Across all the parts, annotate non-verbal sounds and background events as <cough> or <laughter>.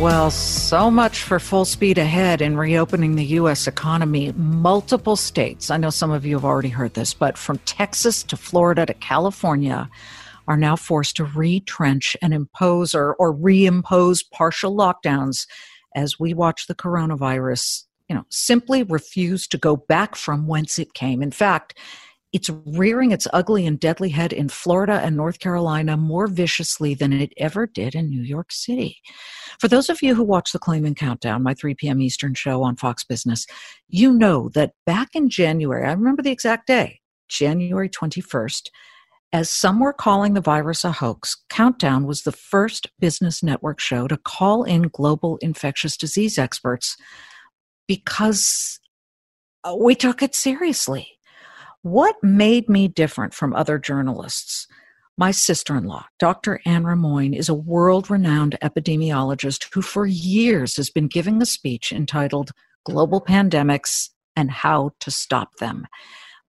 Well, so much for full speed ahead in reopening the U.S. economy. Multiple states, I know some of you have already heard this, but from Texas to Florida to California are now forced to retrench and impose or, or reimpose partial lockdowns as we watch the coronavirus, you know, simply refuse to go back from whence it came. In fact, it's rearing its ugly and deadly head in Florida and North Carolina more viciously than it ever did in New York City. For those of you who watch the Claman Countdown, my 3 p.m. Eastern show on Fox Business, you know that back in January, I remember the exact day, January 21st, as some were calling the virus a hoax, Countdown was the first business network show to call in global infectious disease experts because uh, we took it seriously. What made me different from other journalists? My sister in law, Dr. Anne Rimoin, is a world renowned epidemiologist who for years has been giving a speech entitled Global Pandemics and How to Stop Them.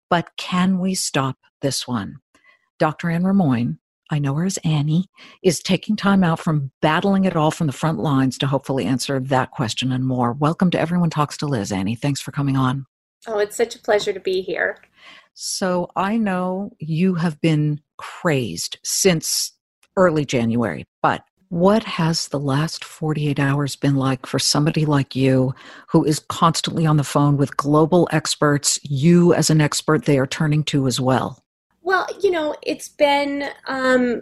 But can we stop this one? Dr. Anne Rimoin, I know her as Annie, is taking time out from battling it all from the front lines to hopefully answer that question and more. Welcome to Everyone Talks to Liz, Annie. Thanks for coming on. Oh, it's such a pleasure to be here. So I know you have been crazed since early January, but what has the last 48 hours been like for somebody like you who is constantly on the phone with global experts, you as an expert they are turning to as well? Well, you know, it's been um,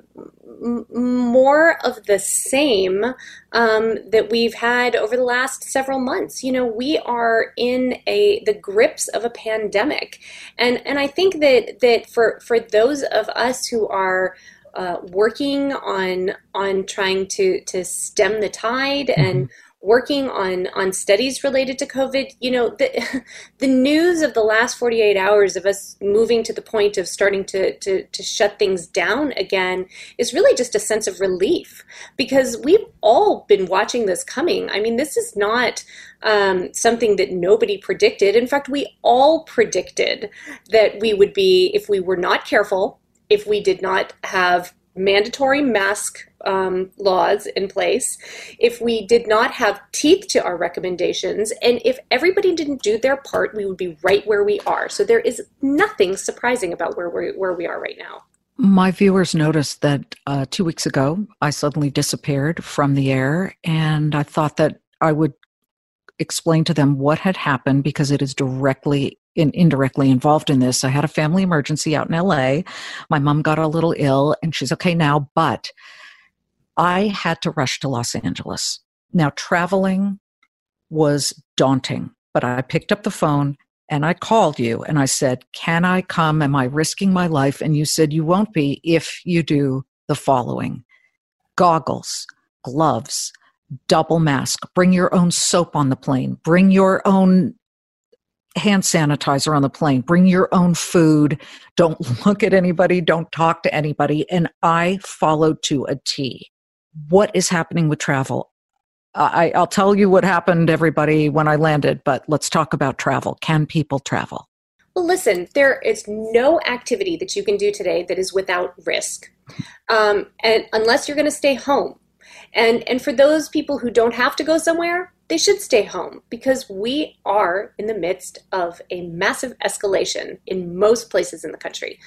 m- more of the same um, that we've had over the last several months. You know, we are in a the grips of a pandemic, and and I think that that for for those of us who are uh, working on on trying to to stem the tide mm-hmm. and working on on studies related to covid you know the <laughs> the news of the last 48 hours of us moving to the point of starting to to to shut things down again is really just a sense of relief because we've all been watching this coming. I mean this is not um, something that nobody predicted. In fact we all predicted that we would be if we were not careful if we did not have mandatory mask um, laws in place, if we did not have teeth to our recommendations, and if everybody didn't do their part, we would be right where we are. So there is nothing surprising about where we where we are right now. My viewers noticed that uh, two weeks ago I suddenly disappeared from the air, and I thought that I would explain to them what had happened because it is directly in, indirectly involved in this. I had a family emergency out in LA. My mom got a little ill and she's okay now, but I had to rush to Los Angeles. Now, traveling was daunting, but I picked up the phone and I called you and I said, Can I come? Am I risking my life? And you said, You won't be if you do the following goggles, gloves, double mask, bring your own soap on the plane, bring your own hand sanitizer on the plane, bring your own food, don't <laughs> look at anybody, don't talk to anybody. And I followed to a T. What is happening with travel? I, I'll tell you what happened, everybody, when I landed, but let's talk about travel. Can people travel? Well, listen, there is no activity that you can do today that is without risk. Um, and unless you're going to stay home. And, and for those people who don't have to go somewhere, they should stay home because we are in the midst of a massive escalation in most places in the country.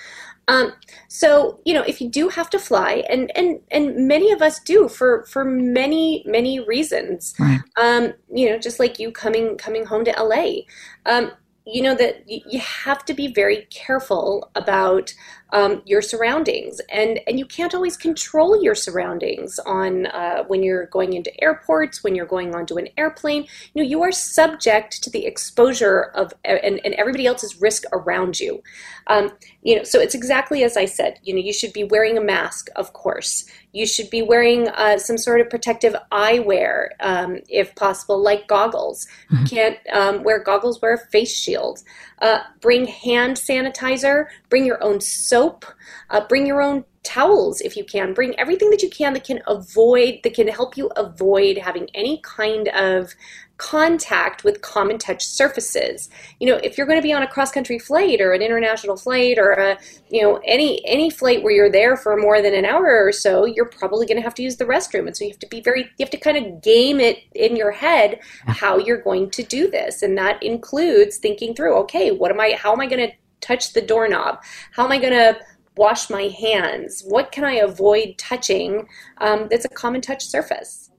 Um, so you know, if you do have to fly, and and and many of us do for for many many reasons. Right. Um, you know, just like you coming coming home to LA. Um, you know that you have to be very careful about um, your surroundings, and and you can't always control your surroundings on uh, when you're going into airports, when you're going onto an airplane. You know, you are subject to the exposure of and, and everybody else's risk around you. Um, you know, so it's exactly as I said. You know, you should be wearing a mask, of course. You should be wearing uh, some sort of protective eyewear, um, if possible, like goggles. Mm-hmm. Can't um, wear goggles, wear a face shield. Uh, bring hand sanitizer. Bring your own soap. Uh, bring your own towels if you can. Bring everything that you can that can avoid, that can help you avoid having any kind of contact with common touch surfaces. You know, if you're going to be on a cross country flight or an international flight or a, you know, any any flight where you're there for more than an hour or so, you're probably going to have to use the restroom. And so you have to be very you have to kind of game it in your head how you're going to do this. And that includes thinking through, okay, what am I how am I going to touch the doorknob? How am I going to wash my hands? What can I avoid touching um, that's a common touch surface?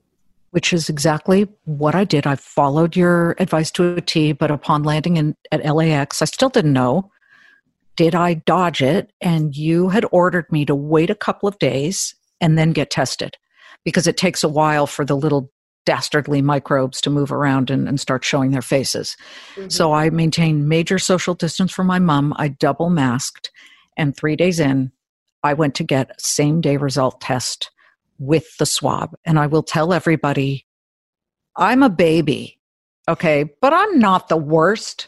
which is exactly what I did. I followed your advice to a T, but upon landing in at LAX, I still didn't know. Did I dodge it? And you had ordered me to wait a couple of days and then get tested because it takes a while for the little dastardly microbes to move around and, and start showing their faces. Mm-hmm. So I maintained major social distance from my mom. I double masked. And three days in, I went to get same day result test with the swab. And I will tell everybody I'm a baby, okay, but I'm not the worst.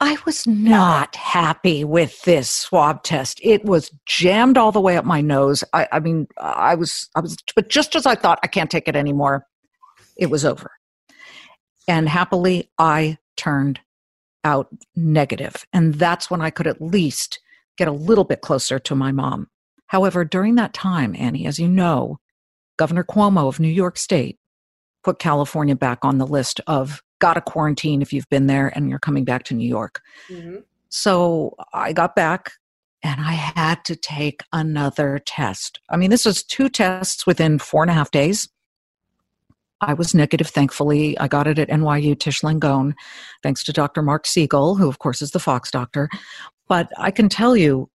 I was not happy with this swab test. It was jammed all the way up my nose. I, I mean, I was, I was, but just as I thought, I can't take it anymore, it was over. And happily, I turned out negative. And that's when I could at least get a little bit closer to my mom. However, during that time, Annie, as you know, Governor Cuomo of New York State put California back on the list of gotta quarantine if you've been there and you're coming back to New York. Mm-hmm. So I got back and I had to take another test. I mean, this was two tests within four and a half days. I was negative, thankfully. I got it at NYU Tisch Langone, thanks to Dr. Marc Siegel, who, of course, is the Fox doctor. But I can tell you,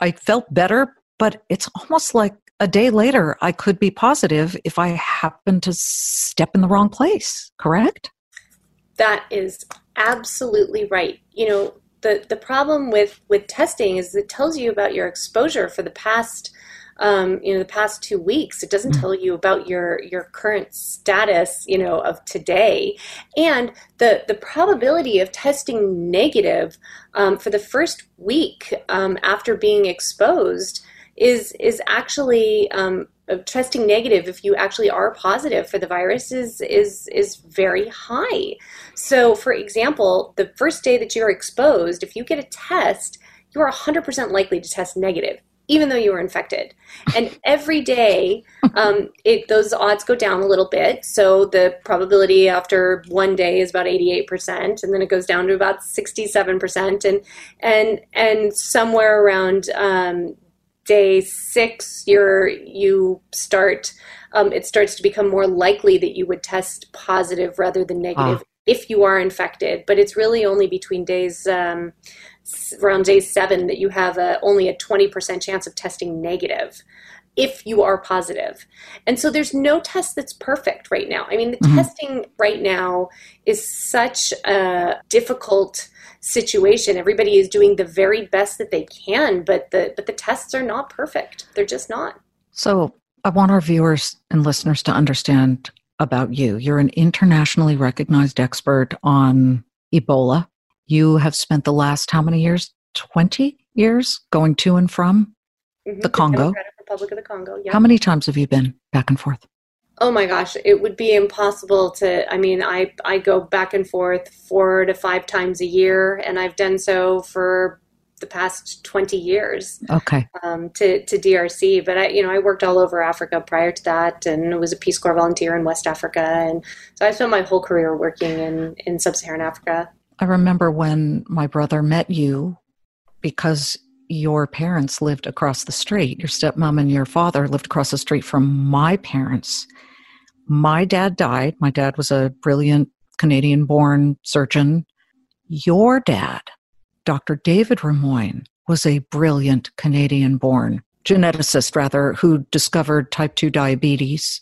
I felt better, but it's almost like a day later I could be positive if I happen to step in the wrong place, correct? That is absolutely right. You know, the the problem with with testing is it tells you about your exposure for the past um, you know the past two weeks it doesn't mm. tell you about your your current status you know of today and the the probability of testing negative um, for the first week um, after being exposed is is actually um, testing negative if you actually are positive for the virus is is is very high. So, for example, the first day that you're exposed, if you get a test, you are 100% likely to test negative even though you were infected. And every day, um, it, those odds go down a little bit. So the probability after one day is about 88%, and then it goes down to about 67%. And, and, and somewhere around um, day six, you're, you start, um, it starts to become more likely that you would test positive rather than negative ah. if you are infected. But it's really only between days um, around day seven that you have a, only a 20% chance of testing negative if you are positive. And so there's no test that's perfect right now. I mean, the mm-hmm. testing right now is such a difficult situation. Everybody is doing the very best that they can, but the but the tests are not perfect. They're just not. So, I want our viewers and listeners to understand about you. You're an internationally recognized expert on Ebola you have spent the last how many years? 20 years going to and from mm-hmm. the Congo? Republic of the Congo, yeah. How many times have you been back and forth? Oh my gosh, it would be impossible to. I mean, I, I go back and forth four to five times a year, and I've done so for the past 20 years okay um, to, to drc but i you know i worked all over africa prior to that and was a peace corps volunteer in west africa and so i spent my whole career working in, in sub-saharan africa I remember when my brother met you because your parents lived across the street. Your stepmom and your father lived across the street from my parents. My dad died. My dad was a brilliant Canadian born surgeon. Your dad, Dr. David Rimoin, was a brilliant Canadian born geneticist, rather, who discovered type 2 diabetes,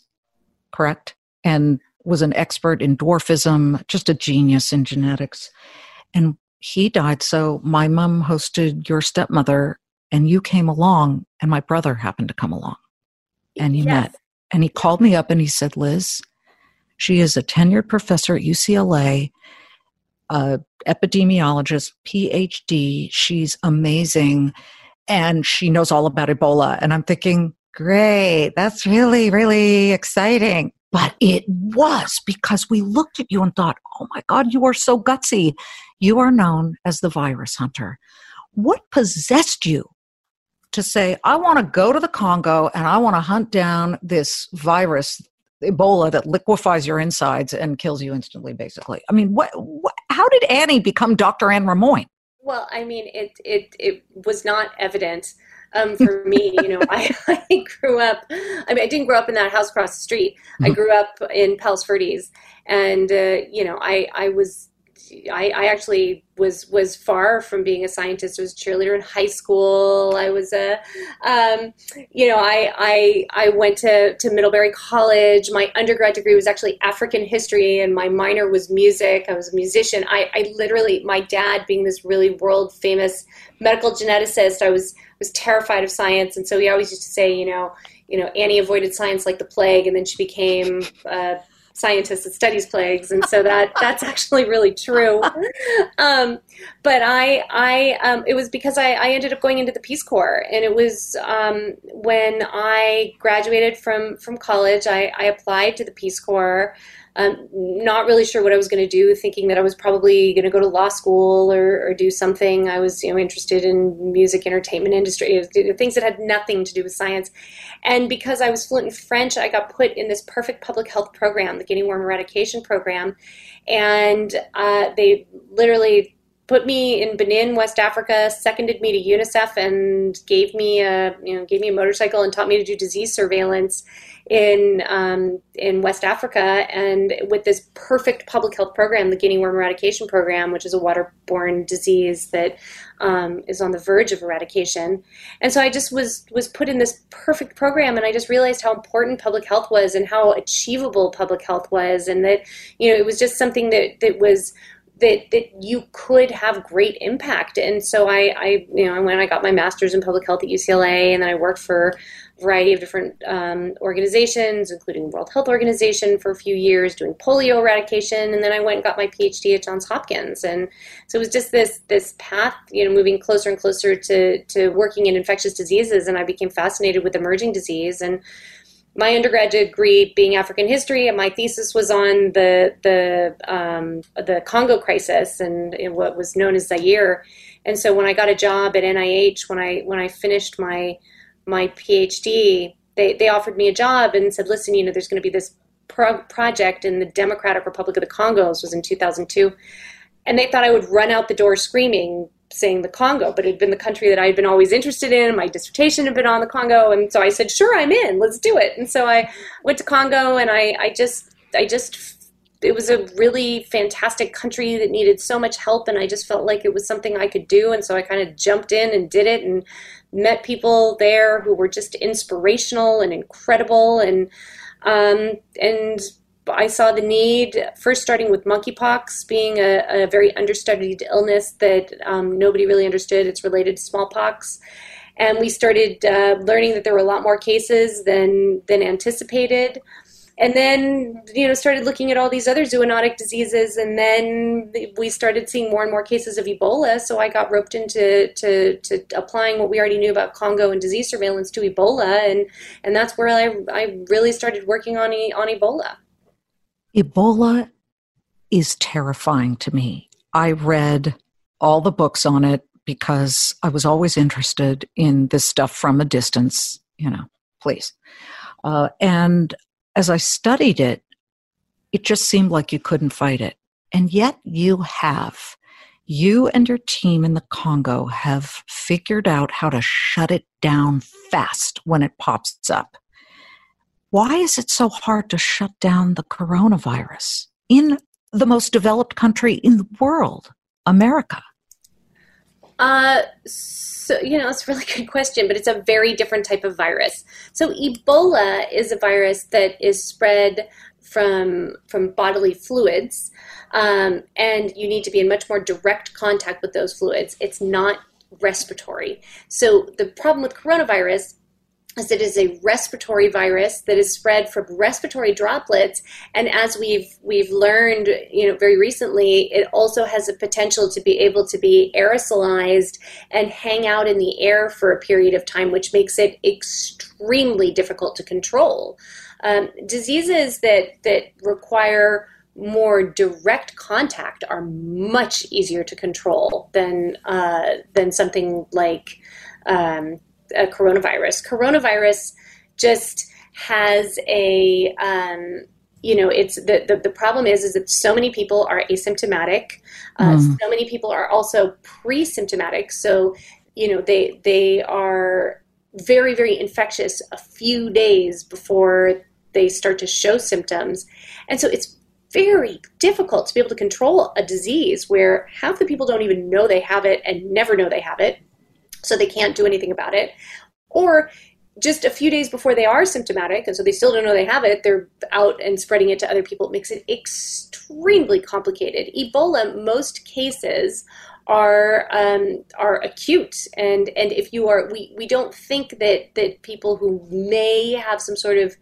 correct? And was an expert in dwarfism, just a genius in genetics. And he died. So my mom hosted your stepmother, and you came along, and my brother happened to come along. And you yes. met. And he called me up and he said, Liz, she is a tenured professor at UCLA, a epidemiologist, PhD. She's amazing. And she knows all about Ebola. And I'm thinking, great, that's really, really exciting. But it was because we looked at you and thought, oh my God, you are so gutsy. You are known as the virus hunter. What possessed you to say, I want to go to the Congo and I want to hunt down this virus, Ebola, that liquefies your insides and kills you instantly, basically? I mean, what, what how did Annie become Dr. Anne Rimoin? Well, I mean, it, it, it was not evident um, for me. you know, I, <laughs> I, grew up, I mean, I didn't grow up in that house across the street. I mm-hmm. grew up in Palos Verdes. And, uh, you know, I, I was I, I, actually was was far from being a scientist. I was a cheerleader in high school. I was a, um, you know, I, I I went to to Middlebury College. My undergrad degree was actually African history, and my minor was music. I was a musician. I, I literally, my dad being this really world famous medical geneticist, I was was terrified of science, and so he always used to say, you know, you know, Annie avoided science like the plague, and then she became. a scientist that studies plagues, and so that <laughs> that's actually really true. <laughs> Um, but I, I, um, it was because I, I, ended up going into the Peace Corps, and it was um, when I graduated from from college. I, I applied to the Peace Corps um, not really sure what I was going to do, thinking that I was probably going to go to law school or, or, do something. I was, you know, interested in music, entertainment industry, things that had nothing to do with science. And because I was fluent in French, I got put in this perfect public health program, the guinea worm eradication program, and uh, they literally put me in Benin, West Africa, seconded me to UNICEF, and gave me a you know gave me a motorcycle and taught me to do disease surveillance in um, in West Africa, and with this perfect public health program, the guinea worm eradication program, which is a waterborne disease that um, is on the verge of eradication. And so I just was was put in this perfect program, and I just realized how important public health was, and how achievable public health was, and that you know it was just something that that was that that you could have great impact. And so I, I you know, when I got my master's in public health at UCLA, and then I worked for variety of different um, organizations, including World Health Organization, for a few years doing polio eradication, and then I went and got my PhD at Johns Hopkins. And so it was just this this path, you know, moving closer and closer to to working in infectious diseases, and I became fascinated with emerging disease and my undergraduate degree being African history, and my thesis was on the the um, the Congo crisis and, what was known as Zaire. And so when I got a job at NIH, when I when I finished my my PhD, they they offered me a job and said, listen, you know, there's going to be this pro- project in the Democratic Republic of the Congo. This was in 2002, and they thought I would run out the door screaming saying the Congo, but it had been the country that I had been always interested in. My dissertation had been on the Congo, and so I said, "Sure, I'm in. Let's do it." And so I went to Congo, and I, I just, I just, it was a really fantastic country that needed so much help, and I just felt like it was something I could do, and so I kind of jumped in and did it, and met people there who were just inspirational and incredible, and um, and I saw the need, first starting with monkeypox being a, a very understudied illness that um, nobody really understood. It's related to smallpox. And we started uh, learning that there were a lot more cases than, than anticipated. And then, you know, started looking at all these other zoonotic diseases. And then we started seeing more and more cases of Ebola. So I got roped into to, to applying what we already knew about Congo and disease surveillance to Ebola. And, and that's where I, I really started working on, e on Ebola. Ebola is terrifying to me. I read all the books on it because I was always interested in this stuff from a distance, you know, please. Uh, and as I studied it, it just seemed like you couldn't fight it. And yet you have. You and your team in the Congo have figured out how to shut it down fast when it pops up. Why is it so hard to shut down the coronavirus in the most developed country in the world, America? Uh, so, you know, it's a really <laughs> good question, but it's a very different type of virus. So, Ebola is a virus that is spread from from bodily fluids, um, and you need to be in much more direct contact with those fluids. It's not respiratory. So, the problem with coronavirus is it is a respiratory virus that is spread from respiratory droplets. And as we've we've learned you know very recently it also has a potential to be able to be aerosolized and hang out in the air for a period of time which makes it extremely difficult to control. Um, diseases that that require more direct contact are much easier to control than uh, than something like um, a coronavirus. Coronavirus just has a um, you know it's the, the, the problem is is that so many people are asymptomatic uh, mm. so many people are also pre-symptomatic so you know they they are very very infectious a few days before they start to show symptoms and so it's very difficult to be able to control a disease where half the people don't even know they have it and never know they have it so they can't do anything about it. Or just a few days before they are symptomatic, and so they still don't know they have it, they're out and spreading it to other people. It makes it extremely complicated. Ebola, most cases are um, are acute, and and if you are, we we don't think that that people who may have some sort of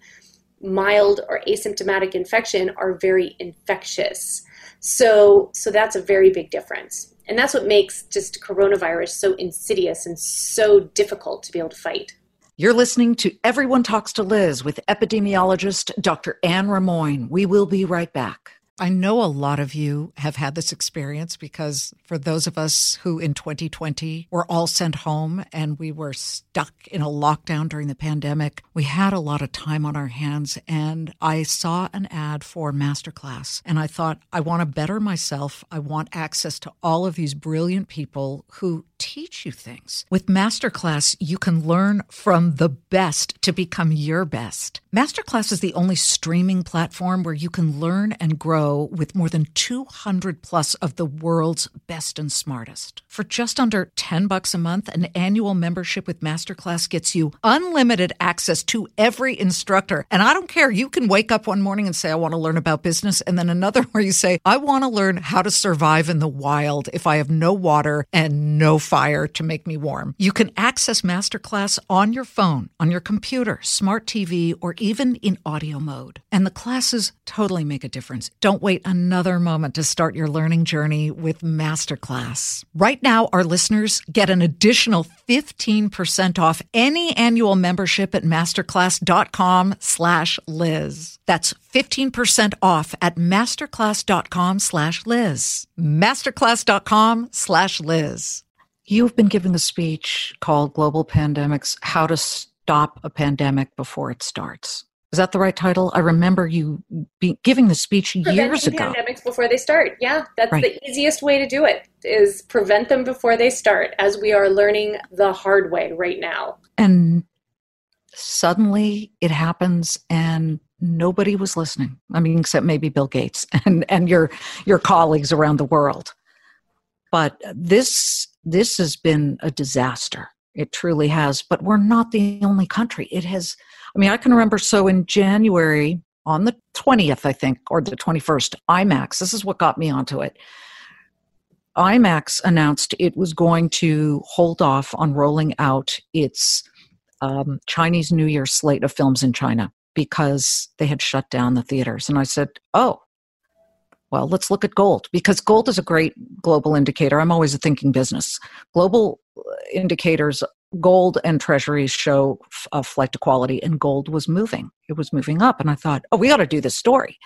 mild or asymptomatic infection are very infectious. So so that's a very big difference. And that's what makes just coronavirus so insidious and so difficult to be able to fight. You're listening to Everyone Talks to Liz with epidemiologist Dr. Anne Rimoin. We will be right back. I know a lot of you have had this experience because for those of us who in 2020 were all sent home and we were stuck in a lockdown during the pandemic, we had a lot of time on our hands. And I saw an ad for Masterclass and I thought, I want to better myself. I want access to all of these brilliant people who teach you things. With Masterclass, you can learn from the best to become your best. Masterclass is the only streaming platform where you can learn and grow with more than 200 plus of the world's best and smartest. For just under 10 bucks a month, an annual membership with Masterclass gets you unlimited access to every instructor. And I don't care, you can wake up one morning and say, I want to learn about business, and then another <laughs> where you say, I want to learn how to survive in the wild if I have no water and no fire to make me warm. You can access Masterclass on your phone, on your computer, smart TV, or even in audio mode. And the classes totally make a difference. Don't wait another moment to start your learning journey with Masterclass. Right now, our listeners get an additional 15% off any annual membership at masterclass.com slash Liz. That's 15% off at masterclass.com slash Liz. Masterclass.com slash Liz. You've been giving a speech called Global Pandemics How to Stop a Pandemic Before It Starts. Is that the right title? I remember you giving the speech Preventing years ago. Pandemics before they start. Yeah, that's right. the easiest way to do it is prevent them before they start, as we are learning the hard way right now. And suddenly it happens, and nobody was listening. I mean, except maybe Bill Gates <laughs> and and your your colleagues around the world. But this this has been a disaster. It truly has. But we're not the only country. It has, I mean, I can remember so in January on the 20th, I think, or the 21st, IMAX, this is what got me onto it. IMAX announced it was going to hold off on rolling out its um, Chinese New Year slate of films in China because they had shut down the theaters. And I said, oh, well, let's look at gold because gold is a great global indicator. I'm always a thinking business. Global uh, indicators, gold and treasuries show a flight to quality, and gold was moving. It was moving up. And I thought, oh, we got to do this story.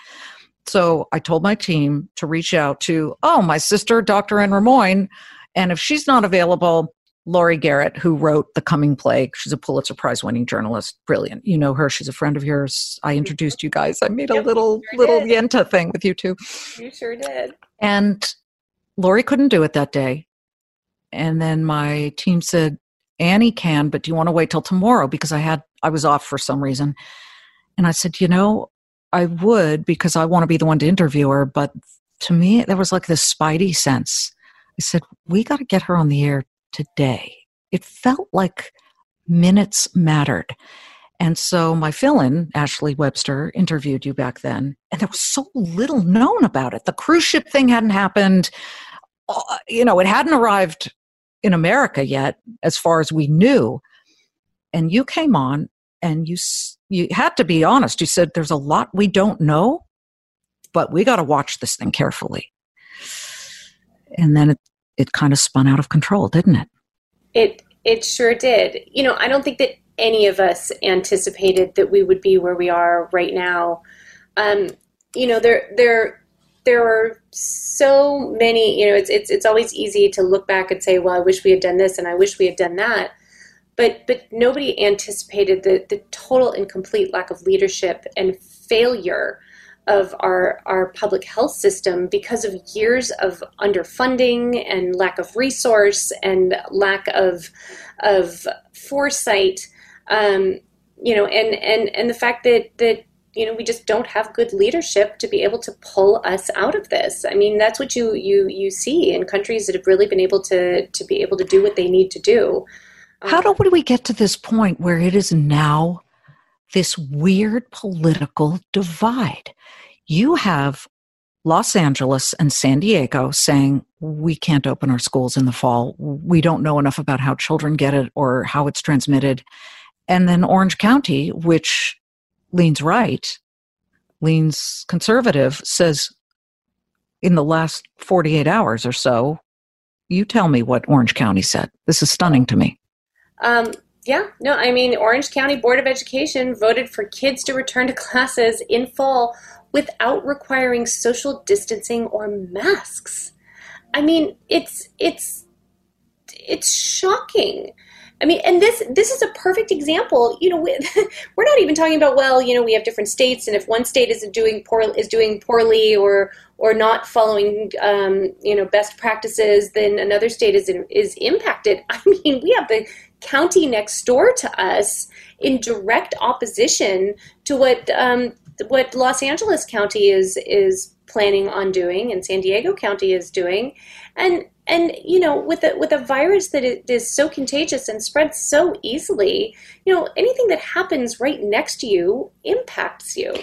So I told my team to reach out to, oh, my sister, Dr. Anne Rimoin. And if she's not available, Laurie Garrett, who wrote The Coming Plague. She's a Pulitzer Prize winning journalist. Brilliant. You know her. She's a friend of yours. I introduced you guys. I made a yep, little sure little did. Yenta thing with you two. You sure did. And Laurie couldn't do it that day. And then my team said, Annie can, but do you want to wait till tomorrow? Because I had I was off for some reason. And I said, you know, I would because I want to be the one to interview her, but to me there was like this spidey sense. I said, we got to get her on the air today. it felt like minutes mattered. And so my fill-in, Ashley Webster, interviewed you back then, and there was so little known about it. The cruise ship thing hadn't happened. Uh, you know, it hadn't arrived in America yet, as far as we knew. And you came on, and you you had to be honest. You said there's a lot we don't know, but we got to watch this thing carefully. And then it it kind of spun out of control, didn't it? It it sure did. You know, I don't think that any of us anticipated that we would be where we are right now. Um, you know, there there there are so many. You know, it's it's it's always easy to look back and say, "Well, I wish we had done this," and "I wish we had done that." But but nobody anticipated the the total and complete lack of leadership and failure of our, our public health system because of years of underfunding and lack of resource and lack of of foresight um, you know, and and and the fact that that you know we just don't have good leadership to be able to pull us out of this. I mean, that's what you you you see in countries that have really been able to to be able to do what they need to do. Um, How do we get to this point where it is now this weird political divide? You have Los Angeles and San Diego saying we can't open our schools in the fall. We don't know enough about how children get it or how it's transmitted. And then Orange County, which leans right, leans conservative, says in the last 48 hours or so, you tell me what Orange County said. This is stunning to me. Um, yeah, no, I mean, Orange County Board of Education voted for kids to return to <laughs> classes in fall without requiring social distancing or masks. I mean, it's it's it's shocking. I mean, and this this is a perfect example. You know, <laughs> we're not even talking about well, you know, we have different states, and if one state is doing poor is doing poorly or or not following um, you know best practices, then another state is is impacted. <laughs> I mean, we have the county next door to us in direct opposition to what um, what Los Angeles County is is planning on doing and San Diego County is doing, and and you know with a with a virus that is so contagious and spreads so easily you know anything that happens right next to you impacts you.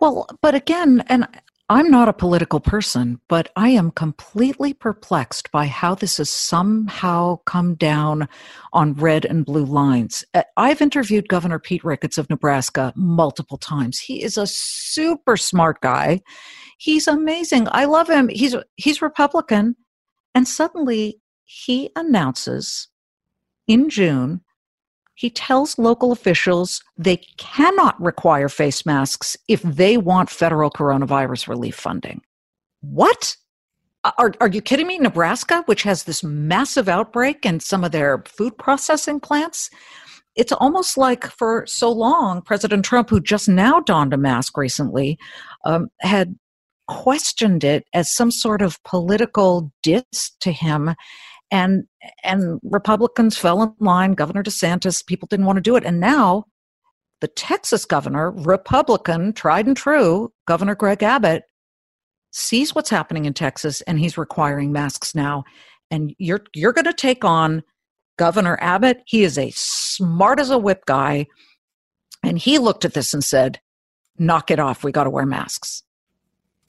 Well but again and i'm not a political person but i am completely perplexed by how this has somehow come down on red and blue lines. Uh, i've interviewed governor pete ricketts of nebraska multiple times. He is a super smart guy. He's amazing. I love him. He's he's republican. And suddenly he announces in June, he tells local officials they cannot require face masks if they want federal coronavirus relief funding. What? Are, are you kidding me? Nebraska, which has this massive outbreak in some of their food processing plants, it's almost like for so long, President Trump, who just now donned a mask recently, um, had questioned it as some sort of political diss to him and and republicans fell in line governor desantis people didn't want to do it and now the texas governor republican tried and true governor greg abbott sees what's happening in texas and he's requiring masks now and you're you're going to take on governor abbott. He is a smart as a whip guy and he looked at this and said knock it off we got to wear masks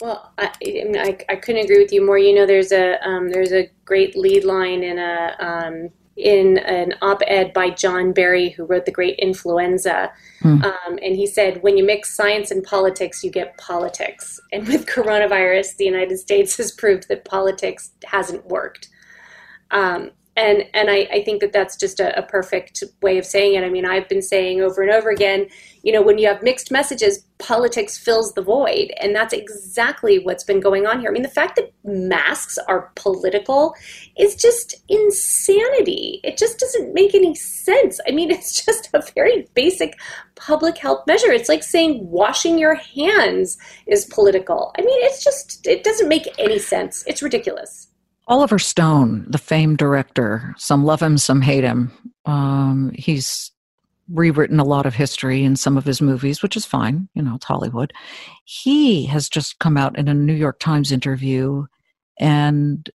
well, I, I, I, couldn't agree with you more. You know, there's a um, there's a great lead line in a um, in an op-ed by John Barry, who wrote the Great Influenza, hmm. um, and he said, "When you mix science and politics, you get politics." And with <laughs> coronavirus, the United States has proved that politics hasn't worked. And and I, I, think that that's just a, a, perfect way of saying it. I mean, I've been saying over and over again, you know, when you have mixed messages, politics fills the void, and that's exactly what's been going on here. I mean, the fact that masks are political is just insanity. It just doesn't make any sense. I mean, <laughs> it's just a very basic public health measure. It's like saying washing your hands is political. I mean, it's just it doesn't make any sense. It's ridiculous. Oliver Stone, the famed director, some love him, some hate him. Um, he's rewritten a lot of history in some of his movies, which is fine. You know, it's Hollywood. He has just come out in a New York Times interview and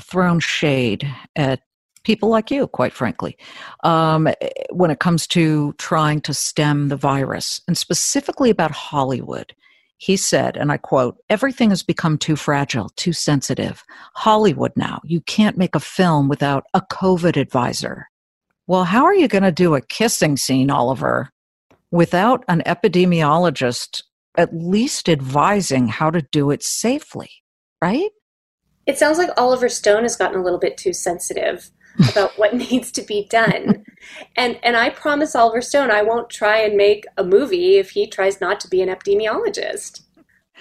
thrown shade at people like you, quite frankly, um, when it comes to trying to stem the virus, and specifically about Hollywood. He said, and I quote, everything has become too fragile, too sensitive. Hollywood now, you can't make a film without a COVID advisor. Well, how are you going to do a kissing scene, Oliver, without an epidemiologist at least advising how to do it safely, right? It sounds like Oliver Stone has gotten a little bit too sensitive about what <laughs> needs to be done. And and I promise Oliver Stone I won't try and make a movie if he tries not to be an epidemiologist.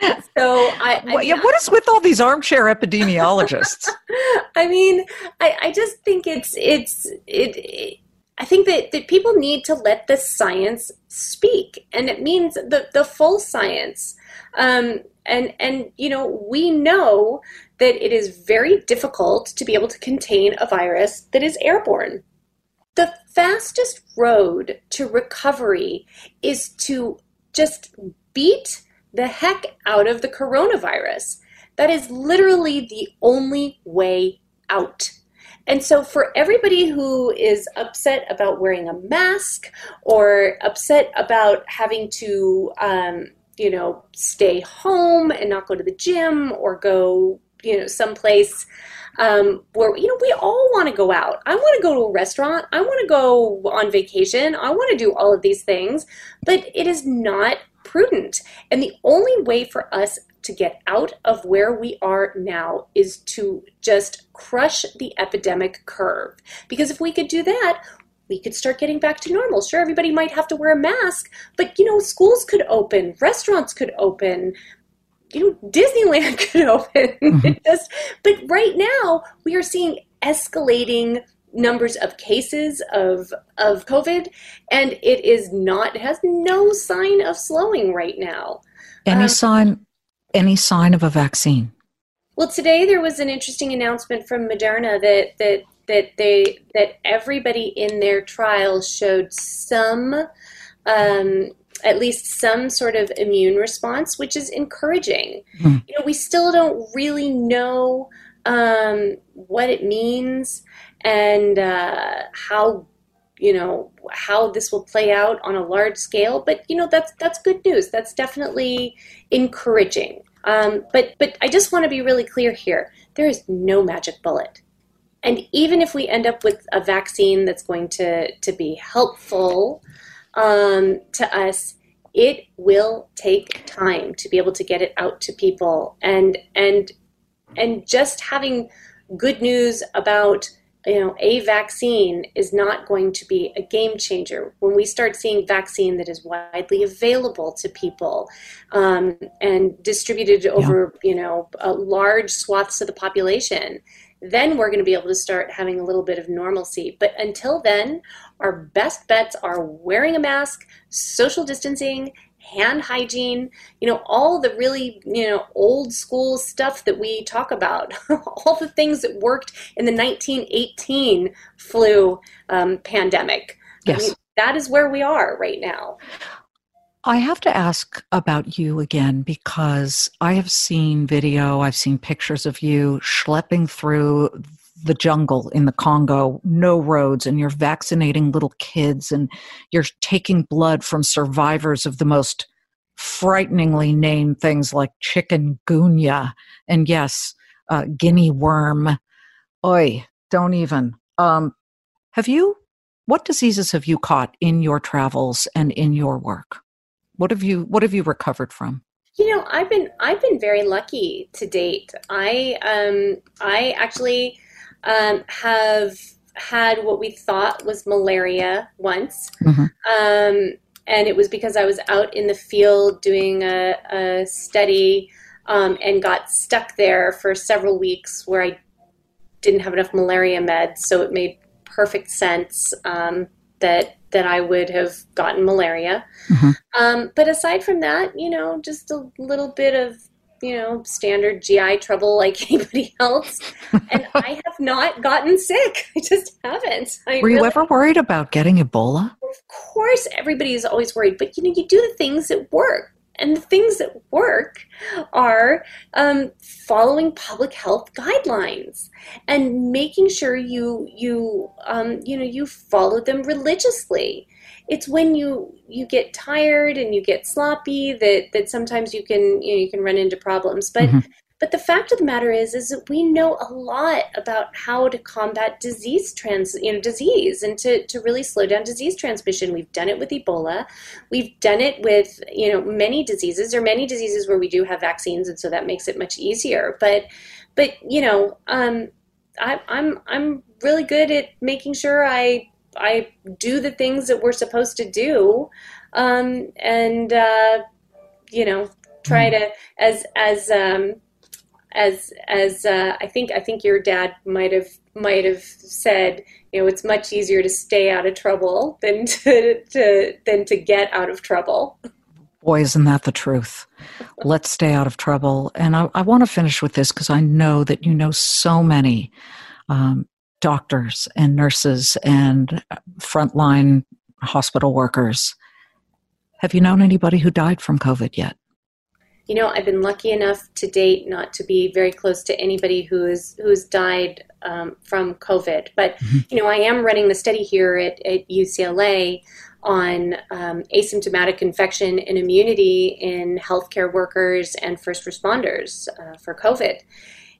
<laughs> So I, I yeah, what is with all these armchair epidemiologists? <laughs> I mean, I, I just think it's it's it, it I think that, that people need to let the science speak, and it means the, the full science. Um, and and you know we know that it is very difficult to be able to contain a virus that is airborne. Fastest road to recovery is to just beat the heck out of the coronavirus. That is literally the only way out. And so, for everybody who is upset about wearing a mask or upset about having to, um, you know, stay home and not go to the gym or go, you know, someplace um, where, you know, we all want to go out. I want to go to a restaurant. I want to go on vacation. I want to do all of these things, but it is not prudent. And the only way for us to get out of where we are now is to just crush the epidemic curve. Because if we could do that, we could start getting back to normal. Sure, everybody might have to wear a mask, but you know, schools could open, restaurants could open, you know, Disneyland <laughs> could open. Mm-hmm. <laughs> just, but right now, we are seeing escalating numbers of cases of of COVID, and it is not it has no sign of slowing right now. Any um, sign any sign of a vaccine? Well, today there was an interesting announcement from Moderna that that that they that everybody in their trials showed some um, at least some sort of immune response, which is encouraging. Hmm. You know, we still don't really know um, what it means and uh, how you know how this will play out on a large scale but you know that's that's good news that's definitely encouraging um, but but i just want to be really clear here there is no magic bullet and even if we end up with a vaccine that's going to to be helpful um, to us it will take time to be able to get it out to people and and and just having good news about you know, a vaccine is not going to be a game changer. When we start seeing vaccine that is widely available to people um, and distributed over, yeah. you know, large swaths of the population, then we're going to be able to start having a little bit of normalcy. But until then, our best bets are wearing a mask, social distancing, hand hygiene, you know, all the really, you know, old school stuff that we talk about, <laughs> all the things that worked in the 1918 flu um, pandemic. Yes. I mean, that is where we are right now. I have to ask about you again because I have seen video, I've seen pictures of you schlepping through the jungle in the Congo, no roads, and you're vaccinating little kids and you're taking blood from survivors of the most frighteningly named things like chicken chikungunya and yes, uh, guinea worm. Oi, don't even. Um, have you? What diseases have you caught in your travels and in your work? What have you What have you recovered from? You know, I've been I've been very lucky to date. I um I actually um, have had what we thought was malaria once. Mm-hmm. Um, and it was because I was out in the field doing a, a study um, and got stuck there for several weeks where I didn't have enough malaria meds. So it made perfect sense um, that that I would have gotten malaria. Mm-hmm. Um, but aside from that, you know, just a little bit of you know, standard GI trouble like <laughs> anybody else. and <laughs> I have not gotten sick. <laughs> I just haven't. I Were really, you ever worried about getting Ebola? Of course, everybody is always worried. But, you know, you do the things that work. and the things that work are um, following public health guidelines and making sure you you um, you know you follow them religiously it's when you you get tired and you get sloppy that that sometimes you can you know you can run into problems. But mm-hmm. but the fact of the matter is is that we know a lot about how to combat disease trans you know disease and to to really slow down disease transmission. We've done it with ebola. We've done it with you know many diseases. There are many diseases where we do have vaccines and so that makes it much easier. But but you know um I, I'm I'm really good at making sure I I do the things that we're supposed to do, um, and uh, you know, try to as as um, as as uh, I think I think your dad might have might have said, you know, it's much easier to stay out of trouble than <laughs> to, to than to get out of trouble. Boy, isn't that the truth? Let's stay out of trouble. And I, I want to finish with this because I know that you know so many um, doctors and nurses and frontline hospital workers. Have you known anybody who died from COVID yet? You know, I've been lucky enough to date not to be very close to anybody who is who's died um, from COVID. But mm-hmm. you know, I am running the study here at, at UCLA on um, asymptomatic infection and immunity in healthcare workers and first responders uh, for COVID.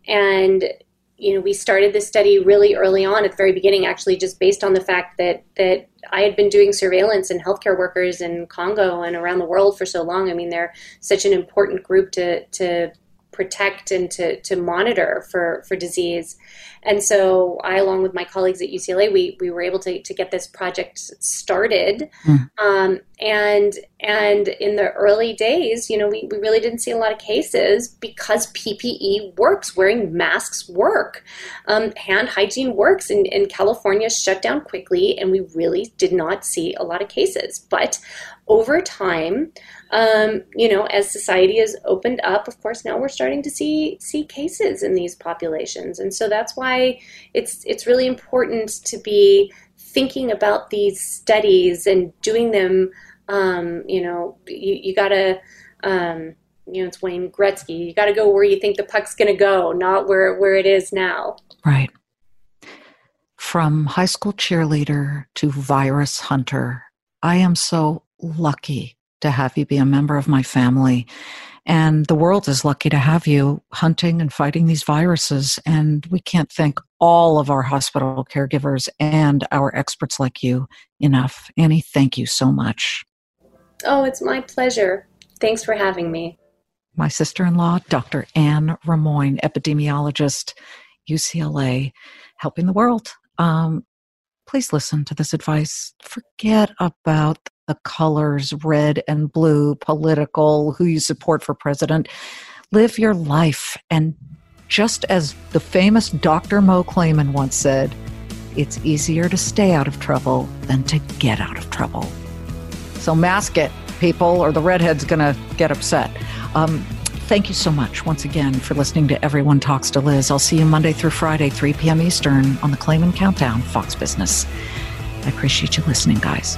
And you know, we started this study really early on at the very beginning, actually, just based on the fact that that I had been doing surveillance in healthcare workers in Congo and around the world for so long. I mean, they're such an important group to to protect and to, to monitor for, for disease. And so I, along with my colleagues at UCLA, we, we were able to, to get this project started. Mm. Um, and and in the early days, you know, we, we really didn't see a lot of cases because PPE works, wearing masks work, um, hand hygiene works. And, and California shut down quickly, and we really did not see a lot of cases. But over time, um, you know, as society has opened up, of course, now we're starting to see see cases in these populations, and so that's why it's it's really important to be thinking about these studies and doing them. Um, you know, you, you got to. Um, you know, it's Wayne Gretzky. You got to go where you think the puck's going to go, not where where it is now. Right. From high school cheerleader to virus hunter, I am so lucky to have you be a member of my family. And the world is lucky to have you hunting and fighting these viruses. And we can't thank all of our hospital caregivers and our experts like you enough. Annie, thank you so much. Oh, it's my pleasure. Thanks for having me. My sister in law, Dr. Anne Rimoin, epidemiologist, UCLA, helping the world. Um, please listen to this advice. Forget about the colors red and blue, political, who you support for president. Live your life. And just as the famous Dr. Mo Claman once said, it's easier to stay out of trouble than to get out of trouble. So mask it, people, or the redhead's going to get upset. Um, thank you so much once again for listening to Everyone Talks to Liz. I'll see you Monday through Friday, 3 p.m. Eastern on the Claman Countdown, Fox Business. I appreciate you listening, guys.